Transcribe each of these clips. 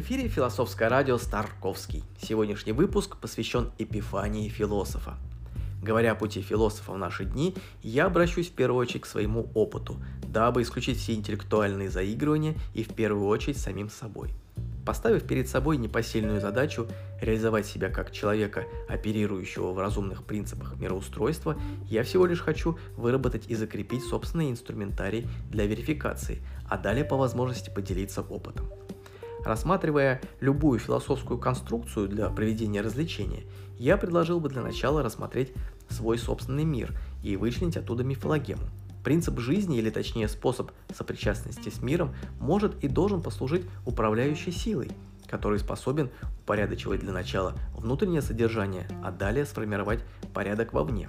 эфире философское радио Старковский. Сегодняшний выпуск посвящен эпифании философа. Говоря о пути философа в наши дни, я обращусь в первую очередь к своему опыту, дабы исключить все интеллектуальные заигрывания и в первую очередь самим собой. Поставив перед собой непосильную задачу реализовать себя как человека, оперирующего в разумных принципах мироустройства, я всего лишь хочу выработать и закрепить собственный инструментарий для верификации, а далее по возможности поделиться опытом. Рассматривая любую философскую конструкцию для проведения развлечения, я предложил бы для начала рассмотреть свой собственный мир и вычленить оттуда мифологему. Принцип жизни, или точнее способ сопричастности с миром, может и должен послужить управляющей силой, который способен упорядочивать для начала внутреннее содержание, а далее сформировать порядок вовне.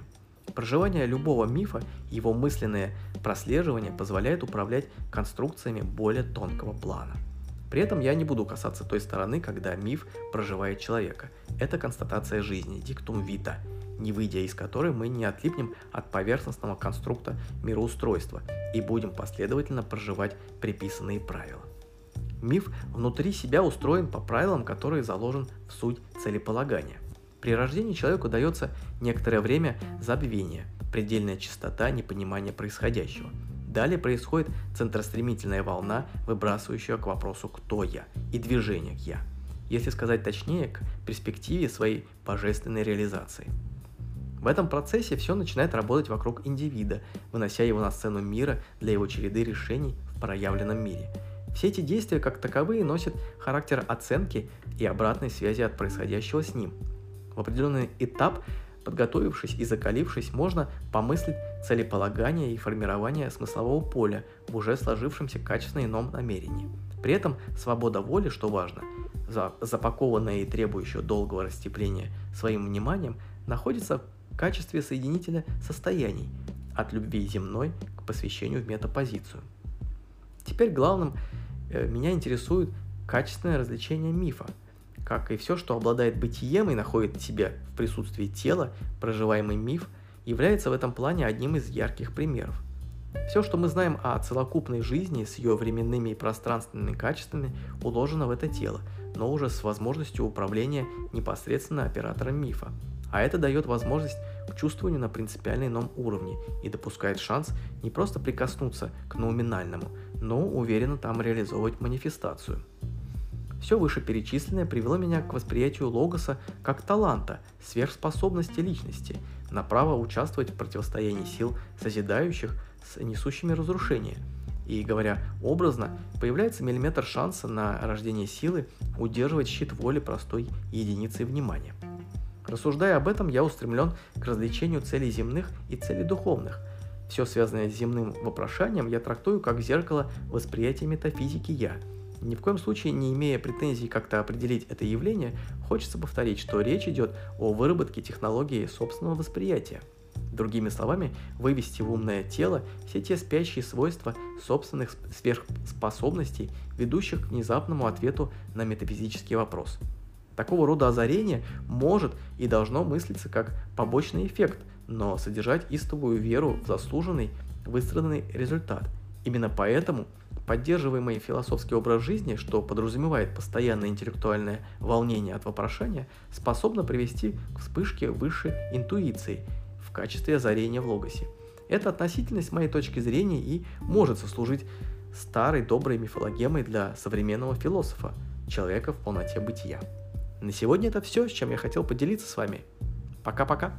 Проживание любого мифа, его мысленное прослеживание позволяет управлять конструкциями более тонкого плана – при этом я не буду касаться той стороны, когда миф проживает человека. Это констатация жизни, диктум вита, не выйдя из которой мы не отлипнем от поверхностного конструкта мироустройства и будем последовательно проживать приписанные правила. Миф внутри себя устроен по правилам, которые заложен в суть целеполагания. При рождении человеку дается некоторое время забвения, предельная чистота непонимания происходящего – Далее происходит центростремительная волна, выбрасывающая к вопросу «кто я?» и движение к «я», если сказать точнее, к перспективе своей божественной реализации. В этом процессе все начинает работать вокруг индивида, вынося его на сцену мира для его череды решений в проявленном мире. Все эти действия как таковые носят характер оценки и обратной связи от происходящего с ним. В определенный этап Подготовившись и закалившись, можно помыслить целеполагание и формирование смыслового поля в уже сложившемся качественно ином намерении. При этом свобода воли, что важно, запакованная и требующая долгого расстепления своим вниманием, находится в качестве соединителя состояний от любви земной к посвящению в метапозицию. Теперь главным э, меня интересует качественное развлечение мифа – как и все, что обладает бытием и находит себя в присутствии тела, проживаемый миф, является в этом плане одним из ярких примеров. Все, что мы знаем о целокупной жизни с ее временными и пространственными качествами, уложено в это тело, но уже с возможностью управления непосредственно оператором мифа. А это дает возможность к чувствованию на принципиально ином уровне и допускает шанс не просто прикоснуться к номинальному, но уверенно там реализовывать манифестацию – все вышеперечисленное привело меня к восприятию логоса как таланта, сверхспособности личности, на право участвовать в противостоянии сил созидающих с несущими разрушения. И говоря образно, появляется миллиметр шанса на рождение силы удерживать щит воли простой единицей внимания. Рассуждая об этом, я устремлен к развлечению целей земных и целей духовных. Все связанное с земным вопрошанием я трактую как зеркало восприятия метафизики «я», ни в коем случае не имея претензий как-то определить это явление, хочется повторить, что речь идет о выработке технологии собственного восприятия. Другими словами, вывести в умное тело все те спящие свойства собственных сверхспособностей, ведущих к внезапному ответу на метафизический вопрос. Такого рода озарение может и должно мыслиться как побочный эффект, но содержать истовую веру в заслуженный, выстраданный результат. Именно поэтому – Поддерживаемый философский образ жизни, что подразумевает постоянное интеллектуальное волнение от вопрошания, способно привести к вспышке высшей интуиции в качестве озарения в логосе. Эта относительность, моей точки зрения, и может сослужить старой доброй мифологемой для современного философа, человека в полноте бытия. На сегодня это все, с чем я хотел поделиться с вами. Пока-пока.